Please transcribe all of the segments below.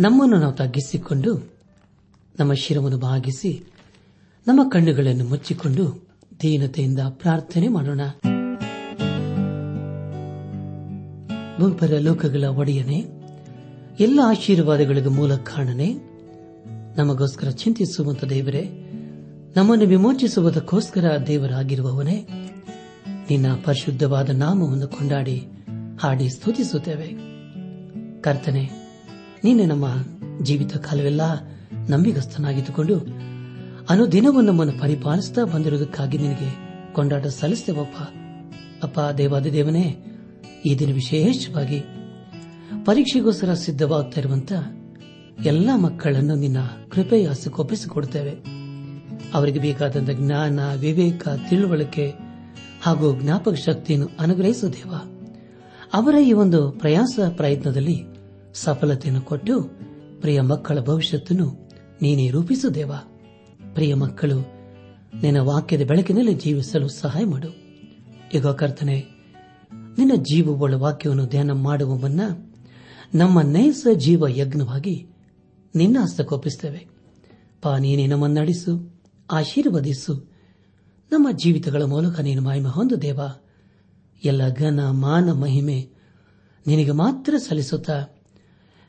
ನಮ್ಮನ್ನು ನಾವು ತಗ್ಗಿಸಿಕೊಂಡು, ನಮ್ಮ ಶಿರವನ್ನು ಭಾಗಿಸಿ ನಮ್ಮ ಕಣ್ಣುಗಳನ್ನು ಮುಚ್ಚಿಕೊಂಡು ದೀನತೆಯಿಂದ ಪ್ರಾರ್ಥನೆ ಮಾಡೋಣ. ಭೂಪರ ಲೋಕಗಳ ಒಡೆಯನೆ, ಎಲ್ಲ ಆಶೀರ್ವಾದಗಳಿಗೂ ಮೂಲ ಕಾರಣನೆ, ನಮಗೋಸ್ಕರ ಚಿಂತಿಸುವಂತ ದೇವರೇ, ನಮ್ಮನ್ನು ವಿಮೋಚಿಸುವುದಕ್ಕೋಸ್ಕರ ದೇವರಾಗಿರುವವನೇ, ನಿನ್ನ ಪರಿಶುದ್ಧವಾದ ನಾಮವನ್ನು ಕೊಂಡಾಡಿ ಹಾಡಿ ಸ್ತುತಿಸುತ್ತೇವೆ. ಕರ್ತನೆ ನೀನೆ ನಮ್ಮ ಜೀವಿತ ಕಾಲವೆಲ್ಲ ನಂಬಿಗಸ್ತನಾಗಿದ್ದುಕೊಂಡು ಅನುದಿನವೂ ನಮ್ಮನ್ನು ಪರಿಪಾಲಿಸುತ್ತಾ ಬಂದಿರುವುದಕ್ಕಾಗಿ ನಿನಗೆ ಕೊಂಡಾಟ ಸಲ್ಲಿಸ್ತೇವಪ್ಪ ಅಪ್ಪ. ದೇವಾದಿ ದೇವನೇ, ಈ ದಿನ ವಿಶೇಷವಾಗಿ ಪರೀಕ್ಷೆಗೋಸ್ಕರ ಸಿದ್ಧವಾಗ್ತಾ ಇರುವಂತ ಎಲ್ಲ ಮಕ್ಕಳನ್ನು ನಿನ್ನ ಕೃಪೆಯ ಒಪ್ಪಿಸಿಕೊಡುತ್ತೇವೆ ಅವರಿಗೆ ಬೇಕಾದಂತಹ ಜ್ಞಾನ, ವಿವೇಕ, ತಿಳುವಳಿಕೆ ಹಾಗೂ ಜ್ಞಾಪಕ ಶಕ್ತಿಯನ್ನು ಅನುಗ್ರಹಿಸು ದೇವ. ಅವರ ಈ ಒಂದು ಪ್ರಯಾಸ ಪ್ರಯತ್ನದಲ್ಲಿ ಸಫಲತೆಯನ್ನು ಕೊಟ್ಟು ಪ್ರಿಯ ಮಕ್ಕಳ ಭವಿಷ್ಯತ್ತನ್ನು ನೀನೇ ರೂಪಿಸು ದೇವ. ಪ್ರಿಯ ಮಕ್ಕಳು, ನಿನ್ನ ವಾಕ್ಯದ ಬೆಳಕಿನಲ್ಲಿ ಜೀವಿಸಲು ಸಹಾಯ ಮಾಡು. ಈಗ ಕರ್ತನೆ, ನಿನ್ನ ಜೀವವುಳ್ಳ ವಾಕ್ಯವನ್ನು ಧ್ಯಾನ ಮಾಡುವ ಮುನ್ನ ನಮ್ಮ ನೈಸ ಜೀವ ಯಜ್ಞವಾಗಿ ನಿನ್ನ ಹಸ್ತಕೋಪಿಸುತ್ತೇವೆ ಪಾ, ನೀನೇ ನಮ್ಮನ್ನು ನಡೆಸು, ಆಶೀರ್ವದಿಸು. ನಮ್ಮ ಜೀವಿತಗಳ ಮೂಲಕ ನೀನು ಮಹಿಮೆ ಹೊಂದು ದೇವ. ಎಲ್ಲ ಘನ, ಮಾನ, ಮಹಿಮೆ ನಿನಗೆ ಮಾತ್ರ ಸಲ್ಲಿಸುತ್ತಾ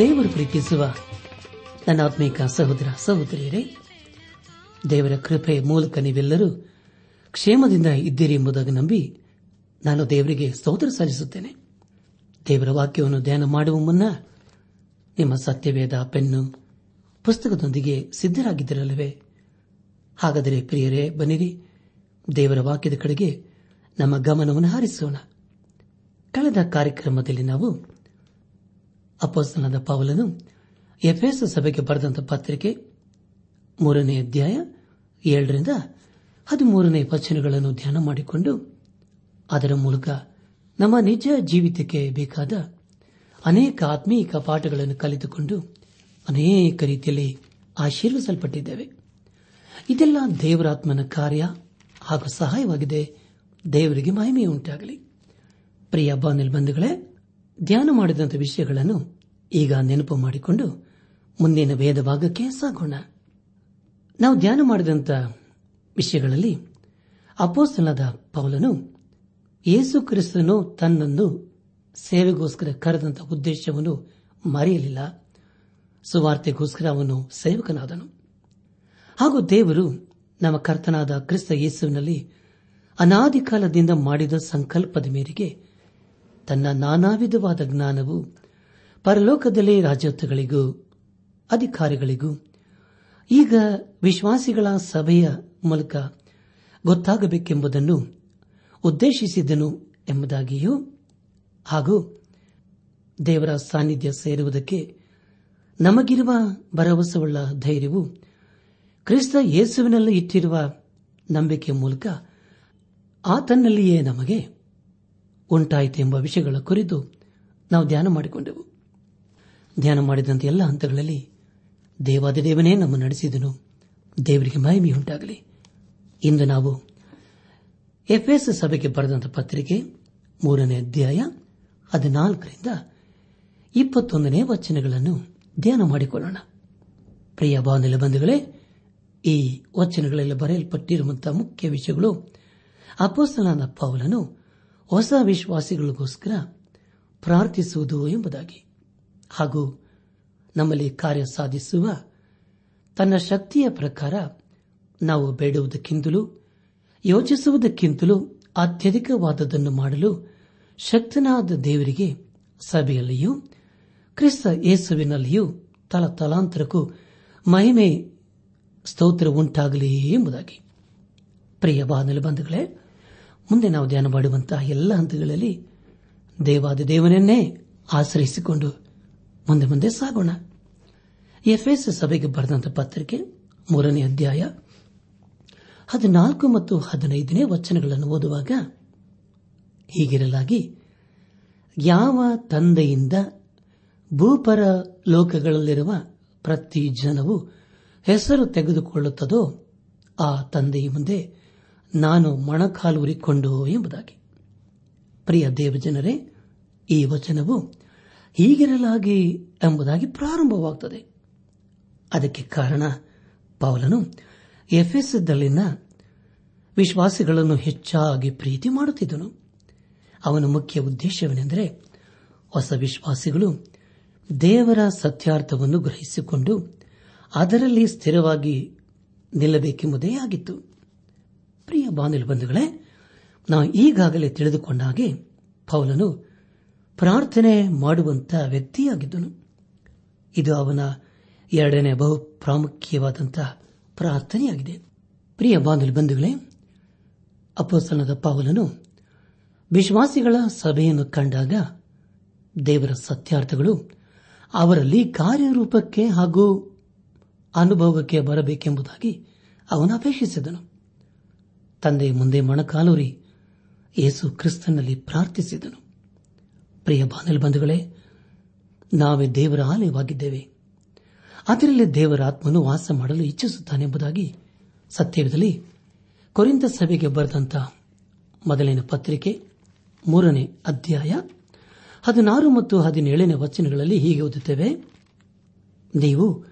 ದೇವರು ಪ್ರೀತಿಸುವ ನನ್ನ ಆತ್ಮೀಕ ಸಹೋದರ, ಸಹೋದರಿಯರೇ, ದೇವರ ಕೃಪೆ ಮೂಲಕ ನೀವೆಲ್ಲರೂ ಕ್ಷೇಮದಿಂದ ಇದ್ದೀರಿ ಎಂಬುದಾಗಿ ನಂಬಿ ನಾನು ದೇವರಿಗೆ ಸ್ತೋತ್ರ ಸಲ್ಲಿಸುತ್ತೇನೆ. ದೇವರ ವಾಕ್ಯವನ್ನು ಧ್ಯಾನ ಮಾಡುವ ಮುನ್ನ ನಿಮ್ಮ ಸತ್ಯವೇದ ಪೆನ್ನು ಪುಸ್ತಕದೊಂದಿಗೆ ಸಿದ್ದರಾಗಿದ್ದಿರಲ್ಲವೇ ಹಾಗಾದರೆ ಪ್ರಿಯರೇ, ಬನ್ನಿರಿ. ದೇವರ ವಾಕ್ಯದ ಕಡೆಗೆ ನಮ್ಮ ಗಮನವನ್ನು ಹಾರಿಸೋಣ. ಕಳೆದ ಕಾರ್ಯಕ್ರಮದಲ್ಲಿ ನಾವು ಅಪೋಸ್ತನದ ಪಾವಲನು ಎಫ್ಎಸ್ ಸಭೆಗೆ ಬರೆದಂತ ಪತ್ರಿಕೆ ಮೂರನೇ ಅಧ್ಯಾಯ ಏಳರಿಂದ ಹದಿಮೂರನೇ ವಚನಗಳನ್ನು ಧ್ಯಾನ ಮಾಡಿಕೊಂಡು ಅದರ ಮೂಲಕ ನಮ್ಮ ನಿಜ ಜೀವಿತಕ್ಕೆ ಬೇಕಾದ ಅನೇಕ ಆತ್ಮೀಕ ಪಾಠಗಳನ್ನು ಕಲಿತುಕೊಂಡು ಅನೇಕ ರೀತಿಯಲ್ಲಿ ಆಶೀರ್ವಿಸಲ್ಪಟ್ಟಿದ್ದೇವೆ. ಇದೆಲ್ಲ ದೇವರಾತ್ಮನ ಕಾರ್ಯ ಹಾಗೂ ಸಹಾಯವಾಗಿದೆ. ದೇವರಿಗೆ ಮಹಿಮೆಯುಂಟಾಗಲಿ. ಪ್ರಿಯ ಬಾನಿಲ್ ಬಂಧುಗಳೇ ಧ್ಯಾನ ಮಾಡಿದಂಥ ವಿಷಯಗಳನ್ನು ಈಗ ನೆನಪು ಮಾಡಿಕೊಂಡು ಮುಂದಿನ ವೇದ ಭಾಗಕ್ಕೆ ಸಾಗೋಣ. ನಾವು ಧ್ಯಾನ ಮಾಡಿದಂಥ ವಿಷಯಗಳಲ್ಲಿ ಅಪೋಸ್ತನದ ಪೌಲನು ಯೇಸು ಕ್ರಿಸ್ತನು ತನ್ನನ್ನು ಸೇವೆಗೋಸ್ಕರ ಕರೆದಂಥ ಉದ್ದೇಶವನ್ನು ಮರೆಯಲಿಲ್ಲ. ಸುವಾರ್ತೆಗೋಸ್ಕರ ಅವನು ಸೇವಕನಾದನು. ಹಾಗೂ ದೇವರು ನಮ್ಮ ಕರ್ತನಾದ ಕ್ರಿಸ್ತ ಯೇಸುವಿನಲ್ಲಿ ಅನಾದಿ ಕಾಲದಿಂದ ಮಾಡಿದ ಸಂಕಲ್ಪದ ಮೇರೆಗೆ ತನ್ನ ನಾನಾ ವಿಧವಾದ ಜ್ಞಾನವು ಪರಲೋಕದಲ್ಲಿ ರಾಜತ್ವಗಳಿಗೂ ಅಧಿಕಾರಿಗಳಿಗೂ, ಈಗ ವಿಶ್ವಾಸಿಗಳ ಸಭೆಯ ಮೂಲಕ ಗೊತ್ತಾಗಬೇಕೆಂಬುದನ್ನು ಉದ್ದೇಶಿಸಿದ್ದನು ಎಂಬುದಾಗಿಯೂ, ಹಾಗೂ ದೇವರ ಸಾನ್ನಿಧ್ಯ ಸೇರುವುದಕ್ಕೆ ನಮಗಿರುವ ಭರವಸೆಯುಳ್ಳ ಧೈರ್ಯವು ಕ್ರಿಸ್ತ ಯೇಸುವಿನಲ್ಲಿ ಇಟ್ಟಿರುವ ನಂಬಿಕೆಯ ಮೂಲಕ ಆತನಲ್ಲಿಯೇ ನಮಗೆ ಉಂಟಾಯಿತು ಎಂಬ ವಿಷಯಗಳ ಕುರಿತು ನಾವು ಧ್ಯಾನ ಮಾಡಿಕೊಂಡೆವು. ಧ್ಯಾನ ಮಾಡಿದಂತೆ ಎಲ್ಲ ಹಂತಗಳಲ್ಲಿ ದೇವಾದಿದೇವನೇ ನಮ್ಮ ನಡೆಸಿದನು. ದೇವರಿಗೆ ಮಹಿಮೆಯುಂಟಾಗಲಿ ಇಂದು ನಾವು ಎಫ್ಎಸ್ ಸಭೆಗೆ ಬರೆದಂತ ಪತ್ರಿಕೆ ಮೂರನೇ ಅಧ್ಯಾಯ ಹದಿನಾಲ್ಕರಿಂದ ಇಪ್ಪತ್ತೊಂದನೇ ವಚನಗಳನ್ನು ಧ್ಯಾನ ಮಾಡಿಕೊಳ್ಳೋಣ. ಪ್ರಿಯ ಬಾಂಧವ್ಯ ಬಂಧುಗಳೇ, ಈ ವಚನಗಳಲ್ಲಿ ಬರೆಯಲ್ಪಟ್ಟಿರುವಂತಹ ಮುಖ್ಯ ವಿಷಯಗಳು ಅಪೋಸ್ತನಾದ ಪೌಲನು ಹೊಸ ವಿಶ್ವಾಸಿಗಳಿಗೋಸ್ಕರ ಪ್ರಾರ್ಥಿಸುವುದು ಎಂಬುದಾಗಿ. ಹಾಗೂ ನಮ್ಮಲ್ಲಿ ಕಾರ್ಯ ಸಾಧಿಸುವ ತನ್ನ ಶಕ್ತಿಯ ಪ್ರಕಾರ ನಾವು ಬೇಡುವುದಕ್ಕಿಂತಲೂ, ಯೋಚಿಸುವುದಕ್ಕಿಂತಲೂ ಅತ್ಯಧಿಕವಾದದನ್ನು ಮಾಡಲು ಶಕ್ತನಾದ ದೇವರಿಗೆ ಸಭೆಯಲ್ಲಿಯೂ, ಕ್ರಿಸ್ತ ಯೇಸುವಿನಲ್ಲಿಯೂ ತಲತಲಾಂತರಕ್ಕೂ ಮಹಿಮೆ, ಸ್ತೋತ್ರ ಉಂಟಾಗಲಿ ಎಂಬುದಾಗಿ. ಪ್ರಿಯ ಬಾನಲು ಬಂಧುಗಳೇ ಮುಂದೆ ನಾವು ಧ್ಯಾನ ಮಾಡುವಂತಹ ಎಲ್ಲ ಹಂತಗಳಲ್ಲಿ ದೇವಾದ ದೇವನನ್ನೇ ಆಶ್ರಯಿಸಿಕೊಂಡು ಮುಂದೆ ಮುಂದೆ ಸಾಗೋಣ. ಎಫ್ಎಸ್ ಸಭೆಗೆ ಬರೆದಂತ ಪತ್ರಿಕೆ ಮೂರನೇ ಅಧ್ಯಾಯ ಹದಿನಾಲ್ಕು ಮತ್ತು ಹದಿನೈದನೇ ವಚನಗಳನ್ನು ಓದುವಾಗ ಹೀಗಿರಲಾಗಿ, ಯಾವ ತಂದೆಯಿಂದ ಭೂಪರ ಲೋಕಗಳಲ್ಲಿರುವ ಪ್ರತಿ ಜನವು ಹೆಸರು ತೆಗೆದುಕೊಳ್ಳುತ್ತದೋ ಆ ತಂದೆಯ ಮುಂದೆ ನಾನು ಮೊಣಕಾಲೂರಿಕೊಂಡು ಎಂಬುದಾಗಿ. ಪ್ರಿಯ ದೇವಜನರೇ, ಈ ವಚನವು ಹೀಗಿರಲಾಗಿ ಎಂಬುದಾಗಿ ಪ್ರಾರಂಭವಾಗುತ್ತದೆ ಅದಕ್ಕೆ ಕಾರಣ ಪೌಲನು ಎಫ್ಎಸ್ದಲ್ಲಿನ ವಿಶ್ವಾಸಿಗಳನ್ನು ಹೆಚ್ಚಾಗಿ ಪ್ರೀತಿ ಮಾಡುತ್ತಿದ್ದನು. ಅವನ ಮುಖ್ಯ ಉದ್ದೇಶವೇನೆಂದರೆ ಹೊಸ ವಿಶ್ವಾಸಿಗಳು ದೇವರ ಸತ್ಯಾರ್ಥವನ್ನು ಗ್ರಹಿಸಿಕೊಂಡು ಅದರಲ್ಲಿ ಸ್ಥಿರವಾಗಿ ನಿಲ್ಲಬೇಕೆಂಬುದೇ ಆಗಿತ್ತು. ಪ್ರಿಯ ಬಾಂಧವ ಬಂಧುಗಳೇ, ನಾವು ಈಗಾಗಲೇ ತಿಳಿದುಕೊಂಡ ಹಾಗೆ ಪೌಲನು ಪ್ರಾರ್ಥನೆ ಮಾಡುವಂತಹ ವ್ಯಕ್ತಿಯಾಗಿದ್ದನು. ಇದು ಅವನ ಎರಡನೇ ಬಹು ಪ್ರಾಮುಖ್ಯವಾದಂತಹ ಪ್ರಾರ್ಥನೆಯಾಗಿದೆ. ಪ್ರಿಯ ಬಾಂಧವ ಬಂಧುಗಳೇ ಅಪೋಸ್ತನದ ಪೌಲನು ವಿಶ್ವಾಸಿಗಳ ಸಭೆಯನ್ನು ಕಂಡಾಗ ದೇವರ ಸತ್ಯಾರ್ಥಗಳು ಅವರಲ್ಲಿ ಕಾರ್ಯರೂಪಕ್ಕೆ ಹಾಗೂ ಅನುಭವಕ್ಕೆ ಬರಬೇಕೆಂಬುದಾಗಿ ಅವನು ಅಪೇಕ್ಷಿಸಿದನು. ತಂದೆ ಮುಂದೆ ಮೊಣಕಾಲೂರಿ ಯೇಸು ಕ್ರಿಸ್ತನಲ್ಲಿ ಪ್ರಾರ್ಥಿಸಿದನು. ಪ್ರಿಯ ಬಾನಲ್ ಬಂಧುಗಳೇ ನಾವೇ ದೇವರ ಆಲಯವಾಗಿದ್ದೇವೆ. ಅದರಲ್ಲಿ ದೇವರ ಆತ್ಮನು ವಾಸ ಮಾಡಲು ಇಚ್ಛಿಸುತ್ತಾನೆಂಬುದಾಗಿ ಸತ್ಯದಲ್ಲಿ ಕೊರಿಂದ ಸಭೆಗೆ ಬರೆದಂತಹ ಮೊದಲಿನ ಪತ್ರಿಕೆ ಮೂರನೇ ಅಧ್ಯಾಯ ಹದಿನಾರು ಮತ್ತು ಹದಿನೇಳನೇ ವಚನಗಳಲ್ಲಿ ಹೀಗೆ ಓದುತ್ತೇವೆ. ನೀವು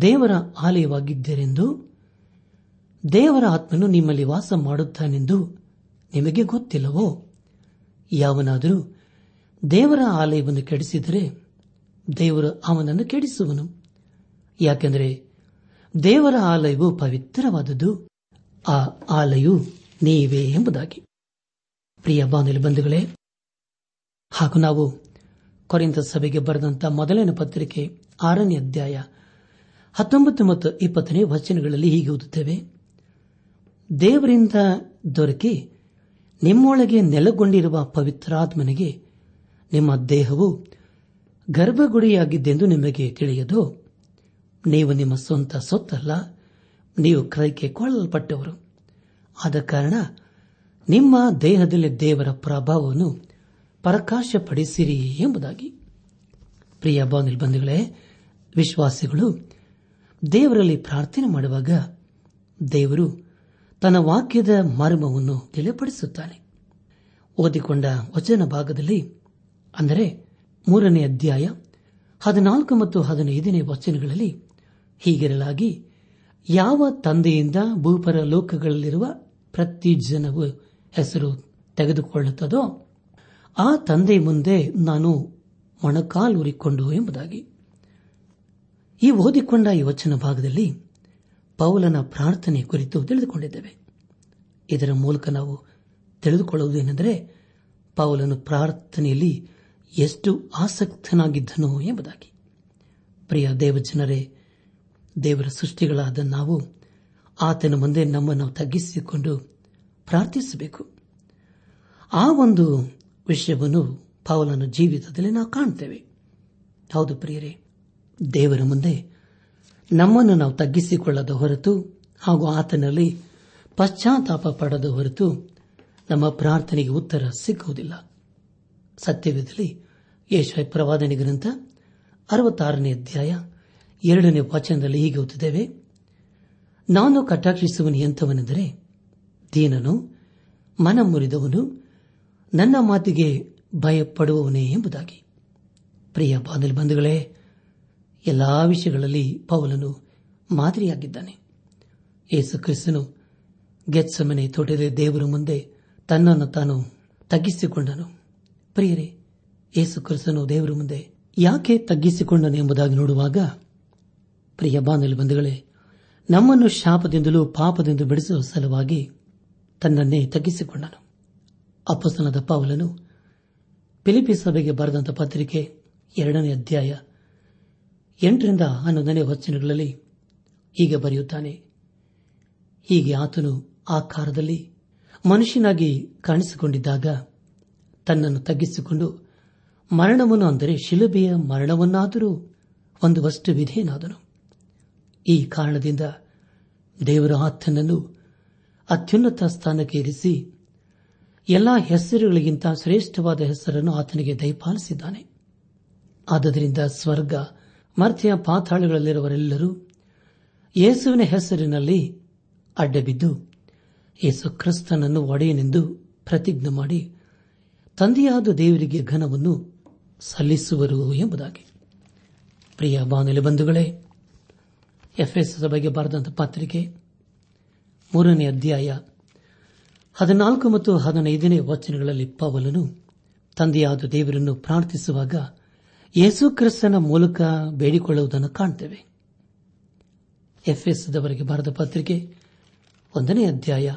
ದೇವರ ಆಲಯವಾಗಿದ್ದೀರೆಂದು ದೇವರ ಆತ್ಮನು ನಿಮ್ಮಲ್ಲಿ ವಾಸ ಮಾಡುತ್ತಾನೆಂದು ನಿಮಗೆ ಗೊತ್ತಿಲ್ಲವೋ? ಯಾವನಾದರೂ ದೇವರ ಆಲಯವನ್ನು ಕೆಡಿಸಿದರೆ ದೇವರು ಅವನನ್ನು ಕೆಡಿಸುವನು. ಯಾಕೆಂದರೆ ದೇವರ ಆಲಯವು ಪವಿತ್ರವಾದದ್ದು, ಆ ಆಲಯವು ನೀವೇ ಎಂಬುದಾಗಿ. ಪ್ರಿಯ ಬಾಂಧವ ಬಂಧುಗಳೇ, ಹಾಗೂ ನಾವು ಕೊರೆಂತ ಸಭೆಗೆ ಬರೆದಂತಹ ಮೊದಲನೇ ಪತ್ರಿಕೆ ಆರನೇ ಅಧ್ಯಾಯ ಹತ್ತೊಂಬತ್ತು ಮತ್ತು ಇಪ್ಪತ್ತನೇ ವಚನಗಳಲ್ಲಿ ಹೀಗೆ ಓದುತ್ತೇವೆ. ದೇವರಿಂದ ದೊರಕಿ ನಿಮ್ಮೊಳಗೆ ನೆಲೆಗೊಂಡಿರುವ ಪವಿತ್ರಾತ್ಮನಿಗೆ ನಿಮ್ಮ ದೇಹವು ಗರ್ಭಗುಡಿಯಾಗಿದ್ದೆಂದು ನಿಮಗೆ ತಿಳಿಯದು. ನೀವು ನಿಮ್ಮ ಸ್ವಂತ ಸೊತ್ತಲ್ಲ, ನೀವು ಕ್ರಯಕ್ಕೆ ಕೊಳ್ಳಲ್ಪಟ್ಟವರು ಆದ ಕಾರಣ ನಿಮ್ಮ ದೇಹದಲ್ಲಿ ದೇವರ ಪ್ರಭಾವವನ್ನು ಪ್ರಕಾಶಪಡಿಸಿರಿ ಎಂಬುದಾಗಿ. ಪ್ರಿಯ ಬಂಧುಗಳೇ, ವಿಶ್ವಾಸಿಗಳು, ದೇವರಲ್ಲಿ ಪ್ರಾರ್ಥನೆ ಮಾಡುವಾಗ ದೇವರು ತನ್ನ ವಾಕ್ಯದ ಮರ್ಮವನ್ನು ತಿಳಿಪಡಿಸುತ್ತಾನೆ. ಓದಿಕೊಂಡ ವಚನ ಭಾಗದಲ್ಲಿ, ಅಂದರೆ ಮೂರನೇ ಅಧ್ಯಾಯ ಹದಿನಾಲ್ಕು ಮತ್ತು ಹದಿನೈದನೇ ವಚನಗಳಲ್ಲಿ ಹೀಗಿರಲಾಗಿ, ಯಾವ ತಂದೆಯಿಂದ ಭೂಪರ ಲೋಕಗಳಲ್ಲಿರುವ ಪ್ರತಿ ಜನವು ಹೆಸರು ತೆಗೆದುಕೊಳ್ಳುತ್ತದೋ, ಆ ತಂದೆ ಮುಂದೆ ನಾನು ಮೊಣಕಾಲೂರಿಕೊಂಡು ಎಂಬುದಾಗಿ. ಈ ಓದಿಕೊಂಡ ಈ ವಚನ ಭಾಗದಲ್ಲಿ ಪೌಲನ ಪ್ರಾರ್ಥನೆ ಕುರಿತು ತಿಳಿದುಕೊಂಡಿದ್ದೇವೆ. ಇದರ ಮೂಲಕ ನಾವು ತಿಳಿದುಕೊಳ್ಳುವುದೇನೆಂದರೆ ಪೌಲನು ಪ್ರಾರ್ಥನೆಯಲ್ಲಿ ಎಷ್ಟು ಆಸಕ್ತನಾಗಿದ್ದನು ಎಂಬುದಾಗಿ. ಪ್ರಿಯ ದೇವಜನರೇ, ದೇವರ ಸೃಷ್ಟಿಗಳಾದ ನಾವು ಆತನ ಮುಂದೆ ನಮ್ಮನ್ನು ತಗ್ಗಿಸಿಕೊಂಡು ಪ್ರಾರ್ಥಿಸಬೇಕು. ಆ ಒಂದು ವಿಷಯವನ್ನು ಪೌಲನ ಜೀವಿತದಲ್ಲಿ ನಾವು ಕಾಣುತ್ತೇವೆ ಹೌದು ಪ್ರಿಯರೇ, ದೇವರ ಮುಂದೆ ನಮ್ಮನ್ನು ನಾವು ತಗ್ಗಿಸಿಕೊಳ್ಳದ ಹೊರತು ಹಾಗೂ ಆತನಲ್ಲಿ ಪಶ್ಚಾತ್ತಾಪ ಪಡದ ಹೊರತು ನಮ್ಮ ಪ್ರಾರ್ಥನೆಗೆ ಉತ್ತರ ಸಿಕ್ಕುವುದಿಲ್ಲ ಸತ್ಯವೇದಲ್ಲಿ ಯೇಷ ಪ್ರವಾದನೆ ಗ್ರಂಥ ಅರವತ್ತಾರನೇ ಅಧ್ಯಾಯ ಎರಡನೇ ವಚನದಲ್ಲಿ ಹೀಗೆ ಓದುತ್ತೇವೆ. ನಾನು ಕಟಾಕ್ಷಿಸುವನು ಎಂಥವನೆಂದರೆ ದೀನನು ಮನ ಮುರಿದವನು ನನ್ನ ಮಾತಿಗೆ ಭಯಪಡುವವನೇ ಎಂಬುದಾಗಿ. ಪ್ರಿಯ ಬಾದಲ್ ಬಂಧುಗಳೇ ಎಲ್ಲಾ ವಿಷಯಗಳಲ್ಲಿ ಪೌಲನು ಮಾದರಿಯಾಗಿದ್ದಾನೆ. ಯೇಸು ಕ್ರಿಸ್ತನು ಗೆತ್ಸಮನೆ ದೇವರ ಮುಂದೆ ತನ್ನನ್ನು ತಾನು ತಗ್ಗಿಸಿಕೊಂಡನು. ಪ್ರಿಯರೇ, ಯೇಸು ಕ್ರಿಸ್ತನು ದೇವರ ಮುಂದೆ ಯಾಕೆ ತಗ್ಗಿಸಿಕೊಂಡನು ಎಂಬುದಾಗಿ ನೋಡುವಾಗ, ಪ್ರಿಯ ಬಾನಲಿ ಬಂಧುಗಳೇ, ನಮ್ಮನ್ನು ಶಾಪದಿಂದಲೂ ಪಾಪದಿಂದ ಬಿಡಿಸುವ ಸಲುವಾಗಿ ತನ್ನನ್ನೇ ತಗ್ಗಿಸಿಕೊಂಡನು. ಅಪ್ಪಸ್ತನದ ಪಾವಲನು ಫಿಲಿಪಿ ಸಭೆಗೆ ಬರೆದಂತ ಪತ್ರಿಕೆ ಎರಡನೇ ಅಧ್ಯಾಯ ಎಂಟರಿಂದ ಹನ್ನೊಂದನೇ ವಚನಗಳಲ್ಲಿ ಹೀಗೆ ಬರೆಯುತ್ತಾನೆ. ಹೀಗೆ ಆತನು ಆ ಕಾರದಲ್ಲಿ ಮನುಷ್ಯನಾಗಿ ಕಾಣಿಸಿಕೊಂಡಿದ್ದಾಗ ತನ್ನನ್ನು ತಗ್ಗಿಸಿಕೊಂಡು ಮರಣವನ್ನು ಅಂದರೆ ಶಿಲುಬೆಯ ಮರಣವನ್ನಾದರೂ ಹೊಂದುವಷ್ಟು ವಿಧೇಯನಾದನು. ಈ ಕಾರಣದಿಂದ ದೇವರ ಆತನನ್ನು ಅತ್ಯುನ್ನತ ಸ್ಥಾನಕ್ಕೆ ಇರಿಸಿ ಎಲ್ಲಾ ಹೆಸರುಗಳಿಗಿಂತ ಶ್ರೇಷ್ಠವಾದ ಹೆಸರನ್ನು ಆತನಿಗೆ ದಯಪಾಲಿಸಿದ್ದಾನೆ. ಆದ್ದರಿಂದ ಸ್ವರ್ಗ ಮರ್ತ್ಯ ಪಾತಾಳಗಳಲ್ಲಿರುವರೆಲ್ಲರೂ ಯೇಸುವಿನ ಹೆಸರಿನಲ್ಲಿ ಅಡ್ಡಬಿದ್ದು ಯೇಸು ಕ್ರಿಸ್ತನನ್ನು ಒಡೆಯನೆಂದು ಪ್ರತಿಜ್ಞೆ ಮಾಡಿ ತಂದೆಯಾದ ದೇವರಿಗೆ ಘನವನ್ನು ಸಲ್ಲಿಸುವರು ಎಂಬುದಾಗಿ. ಪ್ರಿಯ ಬಾನಲಿ ಬಂಧುಗಳೇ ಎಫ್ಎಸ್ ಸಭೆಗೆ ಬರೆದಂತ ಪತ್ರಿಕೆ ಮೂರನೇ ಅಧ್ಯಾಯ ಹದಿನಾಲ್ಕು ಮತ್ತು ಹದಿನೈದನೇ ವಚನಗಳಲ್ಲಿ ಪವಲನು ತಂದೆಯಾದ ದೇವರನ್ನು ಪ್ರಾರ್ಥಿಸುವಾಗ ಯೇಸು ಕ್ರಿಸ್ತನ ಮೂಲಕ ಬೇಡಿಕೊಳ್ಳುವುದನ್ನು ಕಾಣುತ್ತೇವೆ ಎಫ್ಎಸ್ದವರೆಗೆ ಬರೆದ ಪತ್ರಿಕೆ ಒಂದನೇ ಅಧ್ಯಾಯ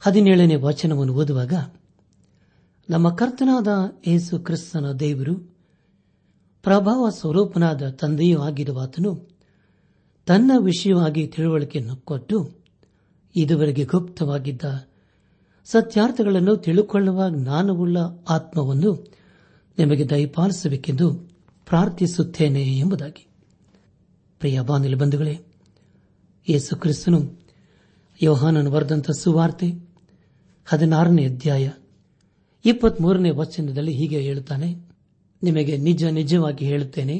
ಹದಿನೇಳನೇ ವಚನವನ್ನು ಓದುವಾಗ, ನಮ್ಮ ಕರ್ತನಾದ ಯೇಸು ಕ್ರಿಸ್ತನ ದೇವರು, ಪ್ರಭಾವ ಸ್ವರೂಪನಾದ ತಂದೆಯೂ ಆಗಿರುವ ಆತನು ತನ್ನ ವಿಷಯವಾಗಿ ತಿಳುವಳಿಕೆಯನ್ನು ಕೊಟ್ಟು ಇದುವರೆಗೆ ಗುಪ್ತವಾಗಿದ್ದ ಸತ್ಯಾರ್ಥಗಳನ್ನು ತಿಳುಕೊಳ್ಳುವ ಜ್ಞಾನವುಳ್ಳ ಆತ್ಮವನ್ನು ನಿಮಗೆ ದಯಪಾಲಿಸಬೇಕೆಂದು ಪ್ರಾರ್ಥಿಸುತ್ತೇನೆ ಎಂಬುದಾಗಿ. ಪ್ರಿಯ ಬಾನಿಲು ಬಂಧುಗಳೇ, ಯೇಸು ಕ್ರಿಸ್ತನು ಯೋಹಾನನು ಬರೆದಂಥ ಸುವಾರ್ತೆ ಹದಿನಾರನೇ ಅಧ್ಯಾಯ ಇಪ್ಪತ್ಮೂರನೇ ವಚನದಲ್ಲಿ ಹೀಗೆ ಹೇಳುತ್ತಾನೆ, ನಿಮಗೆ ನಿಜ ನಿಜವಾಗಿ ಹೇಳುತ್ತೇನೆ,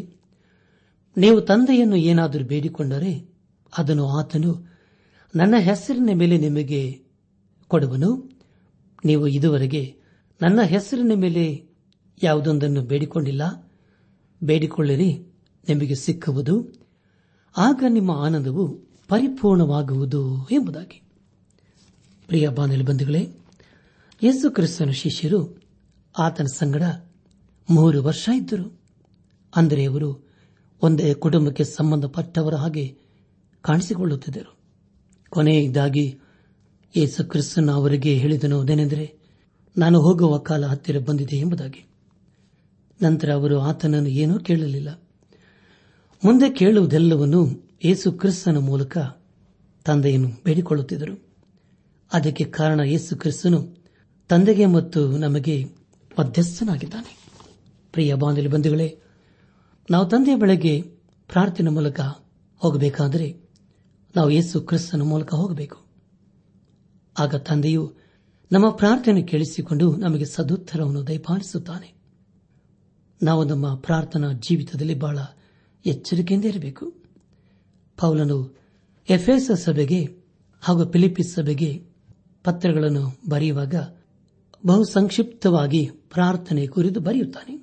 ನೀವು ತಂದೆಯನ್ನು ಏನಾದರೂ ಬೇಡಿಕೊಂಡರೆ ಅದನ್ನು ಆತನು ನನ್ನ ಹೆಸರಿನ ಮೇಲೆ ನಿಮಗೆ ಕೊಡುವನು, ನೀವು ಇದುವರೆಗೆ ನನ್ನ ಹೆಸರಿನ ಮೇಲೆ ಯಾವುದೊಂದನ್ನು ಬೇಡಿಕೊಂಡಿಲ್ಲ. ಬೇಡಿಕೊಳ್ಳಿರಿ, ನಿಮಗೆ ಸಿಕ್ಕುವುದು. ಆಗ ನಿಮ್ಮ ಆನಂದವು ಪರಿಪೂರ್ಣವಾಗುವುದು ಎಂಬುದಾಗಿ. ಪ್ರಿಯ ಬಾಂಧವೇ ಯೇಸು ಕ್ರಿಸ್ತನ ಶಿಷ್ಯರು ಆತನ ಸಂಗಡ ಮೂರು ವರ್ಷ ಇದ್ದರು. ಅಂದರೆ ಅವರು ಒಂದೇ ಕುಟುಂಬಕ್ಕೆ ಸಂಬಂಧಪಟ್ಟವರ ಹಾಗೆ ಕಾಣಿಸಿಕೊಳ್ಳುತ್ತಿದ್ದರು. ಕೊನೆಯದಾಗಿ ಯೇಸು ಕ್ರಿಸ್ತನ ಅವರಿಗೆ ಹೇಳಿದನು, ಅದೇನೆಂದರೆ, ನಾನು ಹೋಗುವ ಕಾಲ ಹತ್ತಿರ ಬಂದಿದೆ ಎಂಬುದಾಗಿ. ನಂತರ ಅವರು ಆತನನ್ನು ಏನೂ ಕೇಳಲಿಲ್ಲ. ಮುಂದೆ ಕೇಳುವುದೆಲ್ಲವನ್ನೂ ಯೇಸು ಕ್ರಿಸ್ತನ ಮೂಲಕ ತಂದೆಯನ್ನು ಬೇಡಿಕೊಳ್ಳುತ್ತಿದ್ದರು. ಅದಕ್ಕೆ ಕಾರಣ ಯೇಸು ಕ್ರಿಸ್ತನು ತಂದೆಗೆ ಮತ್ತು ನಮಗೆ ಮಧ್ಯಸ್ಥನಾಗಿದ್ದಾನೆ. ಪ್ರಿಯ ಬಾಂಧವ್ಯ ಬಂಧುಗಳೇ, ನಾವು ತಂದೆಯ ಬೆಳಗ್ಗೆ ಪ್ರಾರ್ಥನೆ ಮೂಲಕ ಹೋಗಬೇಕಾದರೆ ನಾವು ಯೇಸು ಕ್ರಿಸ್ತನ ಮೂಲಕ ಹೋಗಬೇಕು. ಆಗ ತಂದೆಯು ನಮ್ಮ ಪ್ರಾರ್ಥನೆ ಕೇಳಿಸಿಕೊಂಡು ನಮಗೆ ಸದುತ್ತರವನ್ನು ದಯಪಾಲಿಸುತ್ತಾನೆ. ನಾವು ನಮ್ಮ ಪ್ರಾರ್ಥನಾ ಜೀವಿತದಲ್ಲಿ ಬಹಳ ಎಚ್ಚರಿಕೆಯಿಂದ ಇರಬೇಕು. ಪೌಲನು ಎಫ್ಎಸ್ ಸಭೆಗೆ ಹಾಗೂ ಫಿಲಿಪಿಸ್ ಸಭೆಗೆ ಪತ್ರಗಳನ್ನು ಬರೆಯುವಾಗ ಬಹು ಸಂಕ್ಷಿಪ್ತವಾಗಿ ಪ್ರಾರ್ಥನೆ ಕುರಿತು ಬರೆಯುತ್ತಾನೆ.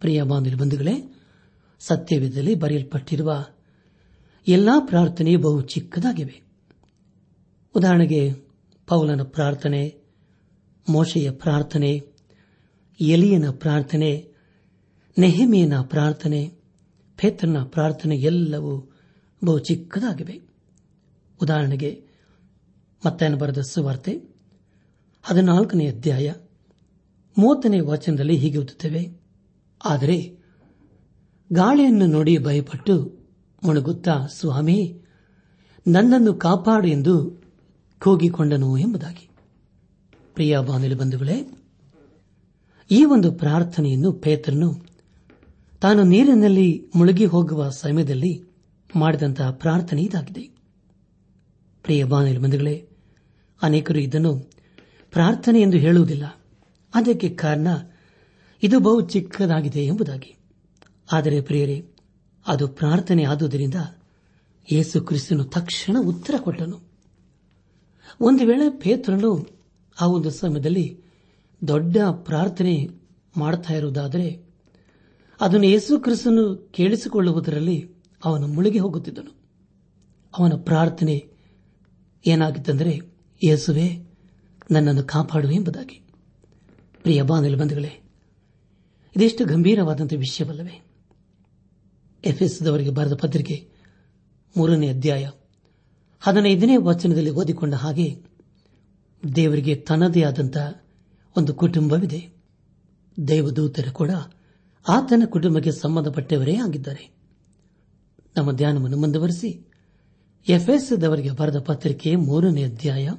ಪ್ರಿಯ ಬಾಂಧವ ಬಂಧುಗಳೇ, ಸತ್ಯವಿದ್ದಲ್ಲಿ ಬರೆಯಲ್ಪಟ್ಟಿರುವ ಎಲ್ಲಾ ಪ್ರಾರ್ಥನೆ ಬಹು ಚಿಕ್ಕದಾಗಿವೆ. ಉದಾಹರಣೆಗೆ, ಪೌಲನ ಪ್ರಾರ್ಥನೆ, ಮೋಶೆಯ ಪ್ರಾರ್ಥನೆ, ಎಲಿಯನ ಪ್ರಾರ್ಥನೆ ನೆಹಮಿಯನ ಪ್ರಾರ್ಥನೆ, ಪೇತ್ರನ ಪ್ರಾರ್ಥನೆ ಎಲ್ಲವೂ ಬಹು ಚಿಕ್ಕದಾಗಿವೆ. ಉದಾಹರಣೆಗೆ ಮತ್ತೇನು ಬರೆದ ಸುವಾರ್ತೆ, ಹದಿನಾಲ್ಕನೇ ಅಧ್ಯಾಯ, ಮೂವತ್ತನೇ ವಚನದಲ್ಲಿ ಹೀಗೆ ಓದುತ್ತೇವೆ. ಆದರೆ, ಗಾಳಿಯನ್ನು ನೋಡಿ ಭಯಪಟ್ಟು ಮುಣುಗುತ್ತಾ, ಸ್ವಾಮಿ, ನನ್ನನ್ನು ಕಾಪಾಡು ಎಂದು ಕೂಗಿಕೊಂಡನು ಎಂಬುದಾಗಿ. ಪ್ರಿಯ ಬಾನುಲಿ ಬಂಧುಗಳೇ, ಈ ಒಂದು ಪ್ರಾರ್ಥನೆಯನ್ನು ಪೇತ್ರನು ತಾನು ನೀರಿನಲ್ಲಿ ಮುಳುಗಿ ಹೋಗುವ ಸಮಯದಲ್ಲಿ ಮಾಡಿದಂತಹ ಪ್ರಾರ್ಥನೆ ಇದಾಗಿದೆ. ಪ್ರಿಯ ಬಂಧುಗಳೇ, ಅನೇಕರು ಇದನ್ನು ಪ್ರಾರ್ಥನೆ ಎಂದು ಹೇಳುವುದಿಲ್ಲ. ಅದಕ್ಕೆ ಕಾರಣ ಇದು ಬಹು ಚಿಕ್ಕದಾಗಿದೆ ಎಂಬುದಾಗಿ. ಆದರೆ ಪ್ರಿಯರೇ, ಅದು ಪ್ರಾರ್ಥನೆ ಆದುದರಿಂದ ಯೇಸು ಕ್ರಿಸ್ತನು ತಕ್ಷಣ ಉತ್ತರ ಕೊಟ್ಟನು. ಒಂದು ವೇಳೆ ಪೇತ್ರನು ಆ ಒಂದು ಸಮಯದಲ್ಲಿ ದೊಡ್ಡ ಪ್ರಾರ್ಥನೆ ಮಾಡುತ್ತಾ ಇರುವುದಾದರೆ ಅದನ್ನು ಯೇಸು ಕ್ರಿಸ್ತನು ಕೇಳಿಸಿಕೊಳ್ಳುವುದರಲ್ಲಿ ಅವನು ಮುಳುಗಿ ಹೋಗುತ್ತಿದ್ದನು. ಅವನ ಪ್ರಾರ್ಥನೆ ಏನಾಗಿತ್ತಂದರೆ, ಯೇಸುವೆ, ನನ್ನನ್ನು ಕಾಪಾಡು ಎಂಬುದಾಗಿ. ಪ್ರಿಯ ಬಾಂಧವ ಬಂಧುಗಳೇ, ಇದೆಷ್ಟು ಗಂಭೀರವಾದಂತಹ ವಿಷಯವಲ್ಲವೇ? ಎಫ್ಎಸ್ದವರಿಗೆ ಬರೆದ ಪತ್ರಿಕೆ ಮೂರನೇ ಅಧ್ಯಾಯ ಹದಿನೈದನೇ ವಚನದಲ್ಲಿ ಓದಿಕೊಂಡ ಹಾಗೆ, ದೇವರಿಗೆ ತನ್ನದೇ ಆದಂತಹ ಒಂದು ಕುಟುಂಬವಿದೆ. ದೇವದೂತರು ಕೂಡ ಆತನ ಕುಟುಂಬಕ್ಕೆ ಸಂಬಂಧಪಟ್ಟವರೇ ಆಗಿದ್ದಾರೆ. ನಮ್ಮ ಧ್ಯಾನವನ್ನು ಮುಂದುವರೆಸಿ. ಎಫ್ಎಸ್ದವರಿಗೆ ಬರೆದ ಪತ್ರಿಕೆ ಮೂರನೇ ಅಧ್ಯಾಯ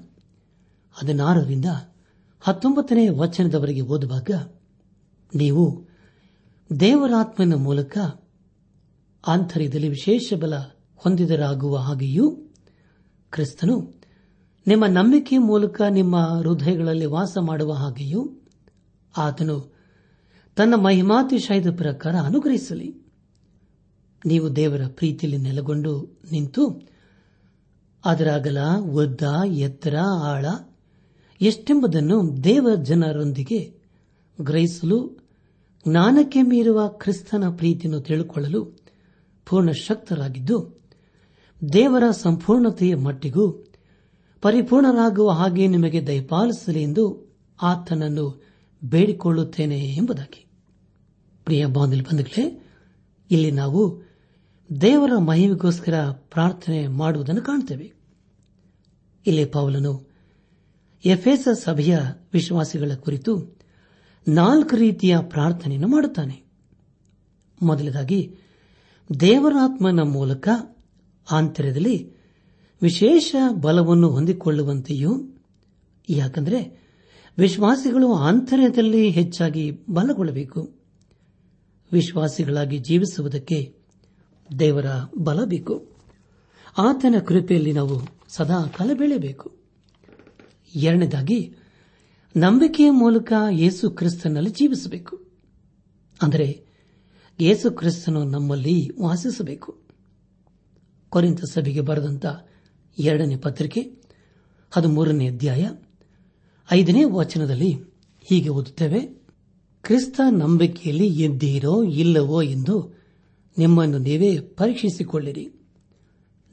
ಹದಿನಾರರಿಂದ ಹತ್ತೊಂಬತ್ತನೇ ವಚನದವರೆಗೆ ಓದುವಾಗ, ನೀವು ದೇವರಾತ್ಮನ ಮೂಲಕ ಆಂತರ್ಯದಲ್ಲಿ ವಿಶೇಷ ಬಲ ಹೊಂದಿದರಾಗುವ ಹಾಗೆಯೂ ಕ್ರಿಸ್ತನು ನಿಮ್ಮ ನಂಬಿಕೆ ಮೂಲಕ ನಿಮ್ಮ ಹೃದಯಗಳಲ್ಲಿ ವಾಸ ಮಾಡುವ ಹಾಗೆಯೂ ಆತನು ತನ್ನ ಮಹಿಮಾತಿಶಯದ ಪ್ರಕಾರ ಅನುಗ್ರಹಿಸಲಿ. ನೀವು ದೇವರ ಪ್ರೀತಿಯಲ್ಲಿ ನೆಲೆಗೊಂಡು ನಿಂತು ಅದರ ಅಗಲ ಒದ್ದ ಎತ್ತರ, ಆಳ ಎಷ್ಟೆಂಬುದನ್ನು ದೇವ ಜನರೊಂದಿಗೆ ಗ್ರಹಿಸಲು ಜ್ಞಾನಕ್ಕೆ ಮೀರುವ ಕ್ರಿಸ್ತನ ಪ್ರೀತಿಯನ್ನು ತಿಳಿಕೊಳ್ಳಲು ಪೂರ್ಣ ಶಕ್ತರಾಗಿದ್ದು, ದೇವರ ಸಂಪೂರ್ಣತೆಯ ಮಟ್ಟಿಗೂ ಪರಿಪೂರ್ಣರಾಗುವ ಹಾಗೆ ನಿಮಗೆ ದಯಪಾಲಿಸಲಿ ಎಂದು ಆತನನ್ನು ಬೇಡಿಕೊಳ್ಳುತ್ತೇನೆ ಎಂಬುದಾಗಿ. ಪ್ರಿಯ ಬಾಂಧಲ್ ಬಂಧುಗಳೇ, ಇಲ್ಲಿ ನಾವು ದೇವರ ಮಹಿಮೆಗೋಸ್ಕರ ಪ್ರಾರ್ಥನೆ ಮಾಡುವುದನ್ನು ಕಾಣುತ್ತೇವೆ ಇಲ್ಲಿ ಪೌಲನು ಎಫೆಸ ಸಭೆಯ ವಿಶ್ವಾಸಿಗಳ ಕುರಿತು ನಾಲ್ಕು ರೀತಿಯ ಪ್ರಾರ್ಥನೆಯನ್ನು ಮಾಡುತ್ತಾನೆ. ಮೊದಲದಾಗಿ, ದೇವರಾತ್ಮನ ಮೂಲಕ ಆಂತರ್ಯದಲ್ಲಿ ವಿಶೇಷ ಬಲವನ್ನು ಹೊಂದಿಕೊಳ್ಳುವಂತೆಯೂ, ಯಾಕಂದರೆ ವಿಶ್ವಾಸಿಗಳು ಆಂತರ್ಯದಲ್ಲಿ ಹೆಚ್ಚಾಗಿ ಬಲಗೊಳ್ಳಬೇಕು. ವಿಶ್ವಾಸಿಗಳಾಗಿ ಜೀವಿಸುವುದಕ್ಕೆ ದೇವರ ಬಲ ಬೇಕು. ಆತನ ಕೃಪೆಯಲ್ಲಿ ನಾವು ಸದಾ ಕಾಲ ಬೆಳೆಯಬೇಕು. ಎರಡನೇದಾಗಿ, ನಂಬಿಕೆಯ ಮೂಲಕ ಯೇಸು ಕ್ರಿಸ್ತನಲ್ಲಿ ಜೀವಿಸಬೇಕು. ಅಂದರೆ, ಯೇಸು ಕ್ರಿಸ್ತನು ನಮ್ಮಲ್ಲಿ ವಾಸಿಸಬೇಕು. ಕೊರಿಂತ ಸಭೆಗೆ ಬರೆದಂತ ಎರಡನೇ ಪತ್ರಿಕೆ, ಹದಿಮೂರನೇ ಅಧ್ಯಾಯ, ಐದನೇ ವಚನದಲ್ಲಿ ಹೀಗೆ ಓದುತ್ತೇವೆ ಕ್ರಿಸ್ತ ನಂಬಿಕೆಯಲ್ಲಿ ಎದ್ದೀರೋ ಇಲ್ಲವೋ ಎಂದು ನಿಮ್ಮನ್ನು ನೀವೇ ಪರೀಕ್ಷಿಸಿಕೊಳ್ಳಿರಿ.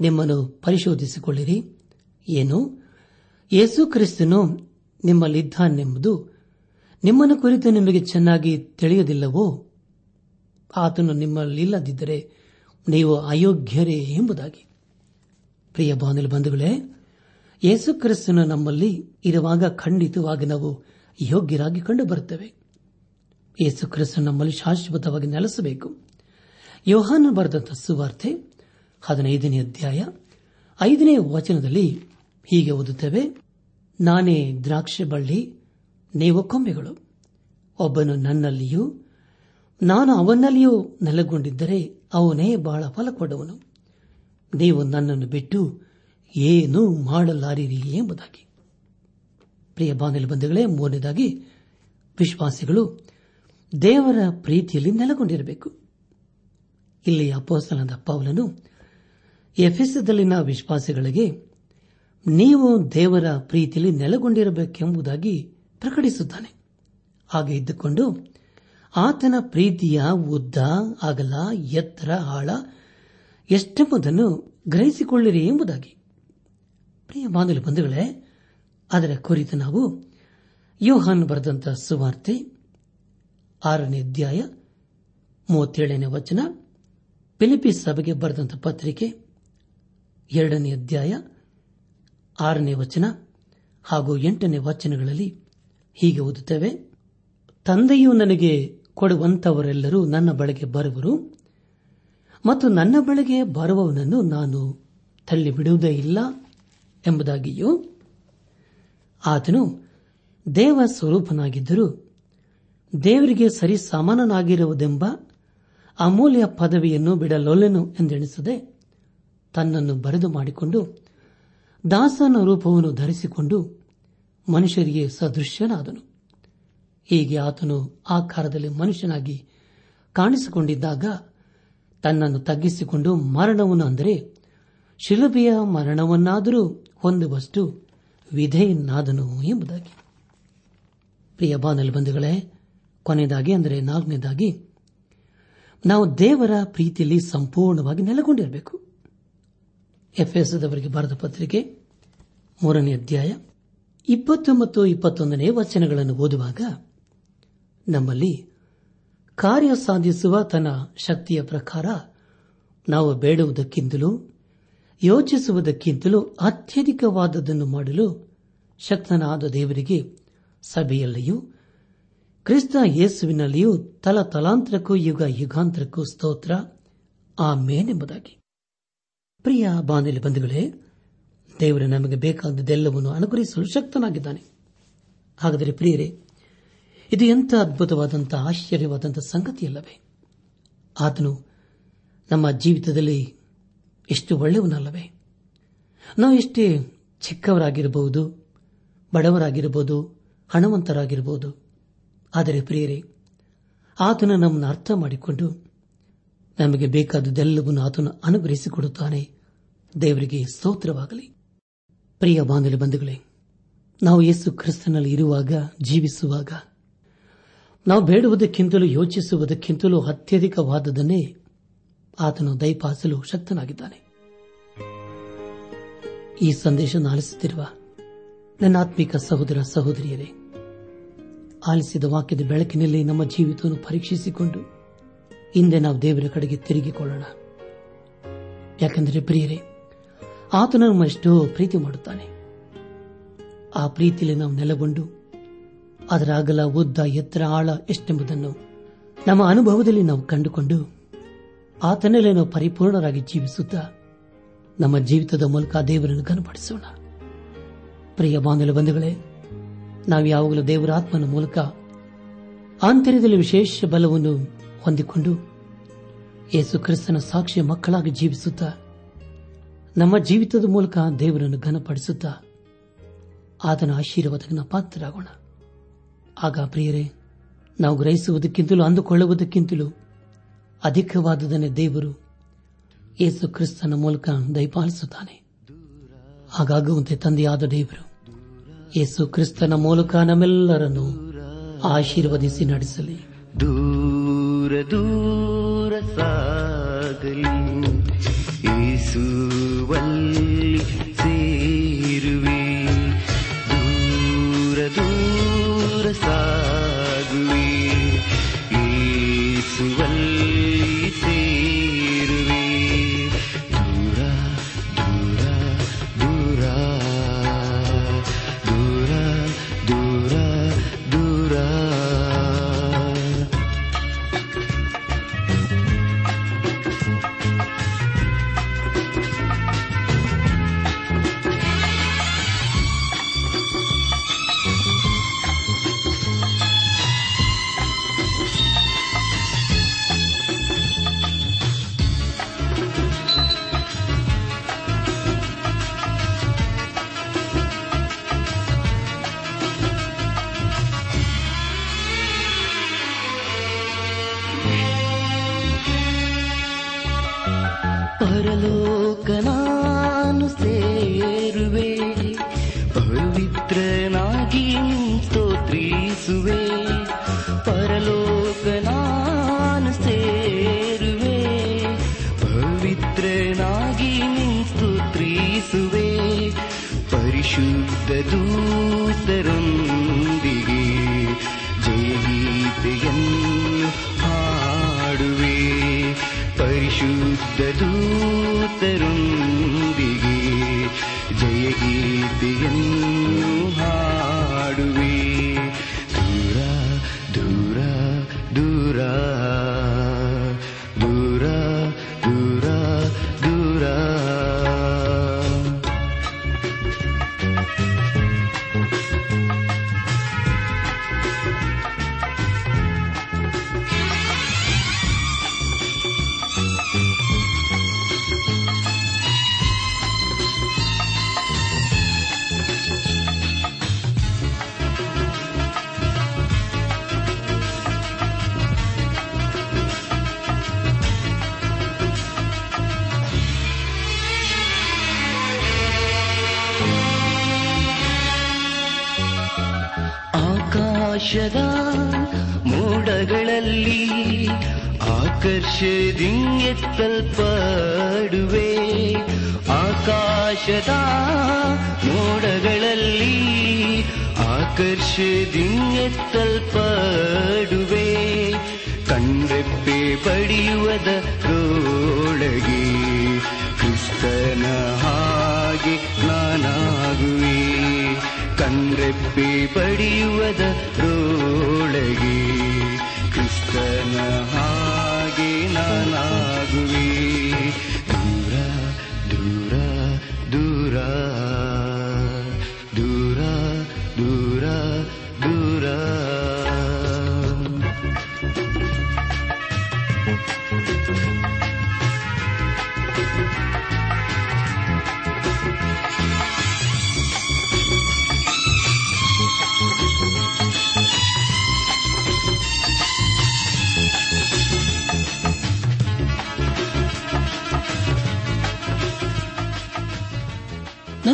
ನಿಮ್ಮನ್ನು ಪರಿಶೋಧಿಸಿಕೊಳ್ಳಿರಿ. ಏನು? ಯೇಸು ಕ್ರಿಸ್ತನು ನಿಮ್ಮಲ್ಲಿದ್ದಾನೆಂಬುದು ನಿಮ್ಮನ್ನು ಕುರಿತು ನಿಮಗೆ ಚೆನ್ನಾಗಿ ತಿಳಿಯದಿಲ್ಲವೋ? ಆತನು ನಿಮ್ಮಲ್ಲಿಲ್ಲದಿದ್ದರೆ ನೀವು ಅಯೋಗ್ಯರೇ ಎಂಬುದಾಗಿ. ಪ್ರಿಯ ಬಾನುಲು ಬಂಧುಗಳೇ, ಯೇಸು ಕ್ರಿಸ್ತನು ನಮ್ಮಲ್ಲಿ ಇರುವಾಗ ಖಂಡಿತವಾಗಿ ನಾವು ಯೋಗ್ಯರಾಗಿ ಕಂಡು ಬರುತ್ತೇವೆ ಯೇಸು ಕ್ರಿಸ್ತನ ನಮ್ಮಲ್ಲಿ ಶಾಶ್ವತವಾಗಿ ನೆಲೆಸಬೇಕು. ಯೋಹಾನ ಬರೆದಂತ ಸುವಾರ್ತೆ ಹದಿನೈದನೇ ಅಧ್ಯಾಯ ಐದನೇ ವಚನದಲ್ಲಿ ಹೀಗೆ ಓದುತ್ತೇವೆ, ನಾನೇ ದ್ರಾಕ್ಷಿ ಬಳ್ಳಿ, ನೀವು ಕೊಂಬೆಗಳು. ಒಬ್ಬನು ನನ್ನಲ್ಲಿಯೂ, ನಾನು ಅವನಲ್ಲಿಯೂ ನೆಲೆಗೊಂಡಿದ್ದರೆ ಅವನೇ ಬಹಳ ಫಲ ಕೊಡುವನು. ನೀವು ನನ್ನನ್ನು ಬಿಟ್ಟು ಏನೂ ಮಾಡಲಾರಿರಿ ಎಂಬುದಾಗಿ. ಪ್ರಿಯ ಬಾಂಧವ್ಯ ಬಂಧುಗಳೇ, ಮೂರನೇದಾಗಿ ವಿಶ್ವಾಸಿಗಳು ದೇವರ ಪ್ರೀತಿಯಲ್ಲಿ ನೆಲೆಗೊಂಡಿರಬೇಕು. ಇಲ್ಲಿ ಅಪೋಸ್ತಲದ ಪೌಲನು ಎಫೆಸದಲ್ಲಿನ ವಿಶ್ವಾಸಿಗಳಿಗೆ, ನೀವು ದೇವರ ಪ್ರೀತಿಯಲ್ಲಿ ನೆಲೆಗೊಂಡಿರಬೇಕೆಂಬುದಾಗಿ ಪ್ರಕಟಿಸುತ್ತಾನೆ. ಹಾಗೆ ಇದ್ದುಕೊಂಡು, ಆತನ ಪ್ರೀತಿಯ ಉದ್ದ ಅಗಲ ಎತ್ತರ ಆಳ ಎಷ್ಟೆಂಬುದನ್ನು ಗ್ರಹಿಸಿಕೊಳ್ಳಿರಿ ಎಂಬುದಾಗಿ. ಪ್ರಿಯ ಬಾಂಧವ್ಯ ಬಂಧುಗಳೇ, ಅದರ ಕುರಿತು ನಾವು ಯೋಹಾನ್ ಬರೆದಂತಹ ಸುವಾರ್ತೆ ಆರನೇ ಅಧ್ಯಾಯ ಮೂವತ್ತೇಳನೇ ವಚನ. ಫಿಲಿಪಿ ಸಭೆಗೆ ಬರೆದಂತ ಪತ್ರಿಕೆ ಎರಡನೇ ಅಧ್ಯಾಯ ಆರನೇ ವಚನ. ಹಾಗೂ ಎಂಟನೇ ವಚನಗಳಲ್ಲಿ ಹೀಗೆ ಓದುತ್ತೇವೆ. ತಂದೆಯು ನನಗೆ ಕೊಡುವಂತವರೆಲ್ಲರೂ ನನ್ನ ಬಳಿಗೆ ಬರುವರು. ಮತ್ತು ನನ್ನ ಬಳಿಗೆ ಬರುವವನನ್ನು ನಾನು ತಳ್ಳಿಬಿಡುವುದೇ ಇಲ್ಲ ಎಂಬುದಾಗಿಯೂ. ಆತನು ದೇವ ಸ್ವರೂಪನಾಗಿದ್ದರೂ ದೇವರಿಗೆ ಸರಿ ಸಮಾನನಾಗಿರುವುದೆಂಬ ಅಮೂಲ್ಯ ಪದವಿಯನ್ನು ಬಿಡಲೊಲ್ಲೆನು ಎಂದೆಣಿಸದೆ ತನ್ನನ್ನು ಬರೆದು ಮಾಡಿಕೊಂಡು ದಾಸನ ರೂಪವನ್ನು ಧರಿಸಿಕೊಂಡು ಮನುಷ್ಯರಿಗೆ ಸದೃಶ್ಯನಾದನು. ಹೀಗೆ ಆತನು ಆಕಾರದಲ್ಲಿ ಮನುಷ್ಯನಾಗಿ ಕಾಣಿಸಿಕೊಂಡಿದ್ದಾಗ ತನ್ನನ್ನು ತಗ್ಗಿಸಿಕೊಂಡು ಮರಣವನ್ನು ಅಂದರೆ ಶಿಲುಬೆಯ ಮರಣವನ್ನಾದರೂ ಹೊಂದುವಷ್ಟು ವಿಧೇಯನಾದನು ಎಂಬುದಾಗಿ. ಪ್ರಿಯ ಬಾನಲ್ ಬಂಧುಗಳೇ ಕೊನೆಯದಾಗಿ ಅಂದರೆ ನಾಲ್ಕನೇದಾಗಿ, ನಾವು ದೇವರ ಪ್ರೀತಿಯಲ್ಲಿ ಸಂಪೂರ್ಣವಾಗಿ ನೆಲೆಗೊಂಡಿರಬೇಕು. ಎಫ್ಎಸ್ದವರಿಗೆ ಬರೆದ ಪತ್ರಿಕೆ ಮೂರನೇ ಅಧ್ಯಾಯ ಇಪ್ಪತ್ತು ಮತ್ತು ಇಪ್ಪತ್ತೊಂದನೇ ವಚನಗಳನ್ನು ಓದುವಾಗ, ನಮ್ಮಲ್ಲಿ ಕಾರ್ಯ ಸಾಧಿಸುವ ತನ್ನ ಶಕ್ತಿಯ ಪ್ರಕಾರ ನಾವು ಬೇಡುವುದಕ್ಕಿಂತಲೂ, ಯೋಚಿಸುವುದಕ್ಕಿಂತಲೂ ಅತ್ಯಧಿಕವಾದದನ್ನು ಮಾಡಲು ಶಕ್ತನಾದ ದೇವರಿಗೆ ಸಭೆಯಲ್ಲಿಯೂ ಕ್ರಿಸ್ತ ಯೇಸುವಿನಲ್ಲಿಯೂ ತಲ ತಲಾಂತರಕ್ಕೂ ಯುಗ ಯುಗಾಂತರಕ್ಕೂ ಸ್ತೋತ್ರ. ಆ ಮೇನೆಂಬುದಾಗಿ ಪ್ರಿಯ ಬಾಂಧವ್ಯ ಬಂಧುಗಳೇ, ದೇವರು ನಮಗೆ ಬೇಕಾದದ್ದೆಲ್ಲವನ್ನು ಅನುಗ್ರಹಿಸಲು ಶಕ್ತನಾಗಿದ್ದಾನೆ. ಹಾಗಾದರೆ ಪ್ರಿಯರೇ, ಇದು ಎಂಥ ಅದ್ಭುತವಾದಂಥ ಆಶ್ಚರ್ಯವಾದಂಥ ಸಂಗತಿಯಲ್ಲವೇ? ಆತನು ನಮ್ಮ ಜೀವಿತದಲ್ಲಿ ಎಷ್ಟು ಒಳ್ಳೆಯವನಲ್ಲವೇ? ನಾವು ಎಷ್ಟೇ ಚಿಕ್ಕವರಾಗಿರಬಹುದು, ಬಡವರಾಗಿರಬಹುದು, ಹಣವಂತರಾಗಿರಬಹುದು ಆದರೆ ಪ್ರಿಯರೇ, ಆತನ ನಮ್ಮನ್ನು ಅರ್ಥ ಮಾಡಿಕೊಂಡು ನಮಗೆ ಬೇಕಾದುದೆಲ್ಲವನ್ನು ಆತನು ಅನುಗ್ರಹಿಸಿಕೊಡುತ್ತಾನೆ. ದೇವರಿಗೆ ಸ್ತೋತ್ರವಾಗಲಿ. ಪ್ರಿಯ ಬಾಂಧವ್ಯ ಬಂಧುಗಳೇ, ನಾವು ಯೇಸು ಕ್ರಿಸ್ತನಲ್ಲಿ ಇರುವಾಗ, ಜೀವಿಸುವಾಗ, ನಾವು ಬೇಡುವುದಕ್ಕಿಂತಲೂ ಯೋಚಿಸುವುದಕ್ಕಿಂತಲೂ ಅತ್ಯಧಿಕವಾದದನ್ನೇ ಆತನು ದಯಪಾಸಲು ಶಕ್ತನಾಗಿದ್ದಾನೆ. ಈ ಸಂದೇಶ ಆಲಿಸುತ್ತಿರುವ ನನ್ನ ಆತ್ಮಿಕ ಸಹೋದರ ಸಹೋದರಿಯರೇ ಆಲಿಸಿದ ವಾಕ್ಯದ ಬೆಳಕಿನಲ್ಲಿ ನಮ್ಮ ಜೀವಿತವನ್ನು ಪರೀಕ್ಷಿಸಿಕೊಂಡು ಹಿಂದೆ ನಾವು ದೇವರ ಕಡೆಗೆ ತಿರುಗಿಕೊಳ್ಳೋಣ. ಯಾಕೆಂದರೆ ಪ್ರಿಯರೇ, ಆತನ ನಮ್ಮ ಎಷ್ಟೋ ಪ್ರೀತಿ ಮಾಡುತ್ತಾನೆ. ಆ ಪ್ರೀತಿಯಲ್ಲಿ ನಾವು ನೆಲೆಗೊಂಡು ಅದರ ಅಗಲ, ಉದ್ದ, ಎತ್ತರ, ಆಳ ಎಷ್ಟೆಂಬುದನ್ನು ನಮ್ಮ ಅನುಭವದಲ್ಲಿ ನಾವು ಕಂಡುಕೊಂಡು ಆತನಲ್ಲೇ ನಾವು ಪರಿಪೂರ್ಣರಾಗಿ ಜೀವಿಸುತ್ತಾ ನಮ್ಮ ಜೀವಿತದ ಮೂಲಕ ದೇವರನ್ನು ಕನಪಡಿಸೋಣ ಪ್ರಿಯ ಬಾಂಧವ ಬಂಧುಗಳೇ ನಾವು ಯಾವಾಗಲೂ ದೇವರ ಆತ್ಮನ ಮೂಲಕ ಆಂತರ್ಯದಲ್ಲಿ ವಿಶೇಷ ಬಲವನ್ನು ಹೊಂದಿಕೊಂಡು ಯೇಸು ಕ್ರಿಸ್ತನ ಸಾಕ್ಷಿಯ ಮಕ್ಕಳಾಗಿ ಜೀವಿಸುತ್ತಾ, ನಮ್ಮ ಜೀವಿತದ ಮೂಲಕ ದೇವರನ್ನು ಘನಪಡಿಸುತ್ತಾ ಆತನ ಆಶೀರ್ವಾದಕ್ಕೆ ಪಾತ್ರರಾಗೋಣ. ಆಗ ಪ್ರಿಯರೇ, ನಾವು ಗ್ರಹಿಸುವುದಕ್ಕಿಂತಲೂ ಅಂದುಕೊಳ್ಳುವುದಕ್ಕಿಂತಲೂ ಅಧಿಕವಾದದನ್ನೇ ದೇವರು ಯೇಸು ಕ್ರಿಸ್ತನ ಮೂಲಕ ದಯಪಾಲಿಸುತ್ತಾನೆ. ಹಾಗಾಗುವಂತೆ ತಂದೆಯಾದ ದೇವರು ಯೇಸು ಕ್ರಿಸ್ತನ ಮೂಲಕ ನಮ್ಮೆಲ್ಲರನ್ನು ಆಶೀರ್ವದಿಸಿ ನಡೆಸಲಿ. ದೂರ ದೂರ ಸಾಗಲಿ. جی گی ಆಕರ್ಷದಿಂಗೆತ್ತಲ್ಪಡುವೆ ಆಕಾಶದ ಮೋಡಗಳಲ್ಲಿ ಆಕರ್ಷದಿಂಗೆತ್ತಲ್ಪಡುವೆ. ಕಣ್ರೆಪ್ಪೆ ಪಡೆಯುವದ ರೋಳಗೆ ಕ್ರಿಸ್ತನ ಹಾಗೆ ನಾನಾಗುವೆ. ಕಣ್ರೆಪ್ಪೆ ಪಡೆಯುವದ ರೋಳಗೆ ಕ್ರಿಸ್ತನ ಹಾಗೆ ನಾನಾಗುವೆ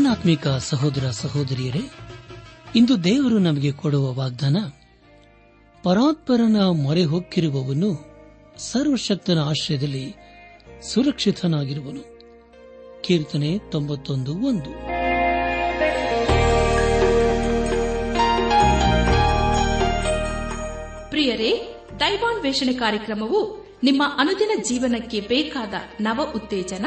ನನ್ನ ಆತ್ಮಿಕ ಸಹೋದರ ಸಹೋದರಿಯರೇ, ಇಂದು ದೇವರು ನಮಗೆ ಕೊಡುವ ವಾಗ್ದಾನ, ಪರಾತ್ಪರನ ಮೊರೆ ಹೊಕ್ಕಿರುವವನು ಸರ್ವಶಕ್ತನ ಆಶ್ರಯದಲ್ಲಿ ಸುರಕ್ಷಿತನಾಗಿರುವನು. ಕೀರ್ತನೆ ತೊಂಬತ್ತೊಂದು ಒಂದು. ಪ್ರಿಯರೇ, ದೈವಾನ್ವೇಷಣೆ ಕಾರ್ಯಕ್ರಮವು ನಿಮ್ಮ ಅನುದಿನ ಜೀವನಕ್ಕೆ ಬೇಕಾದ ನವ ಉತ್ತೇಜನ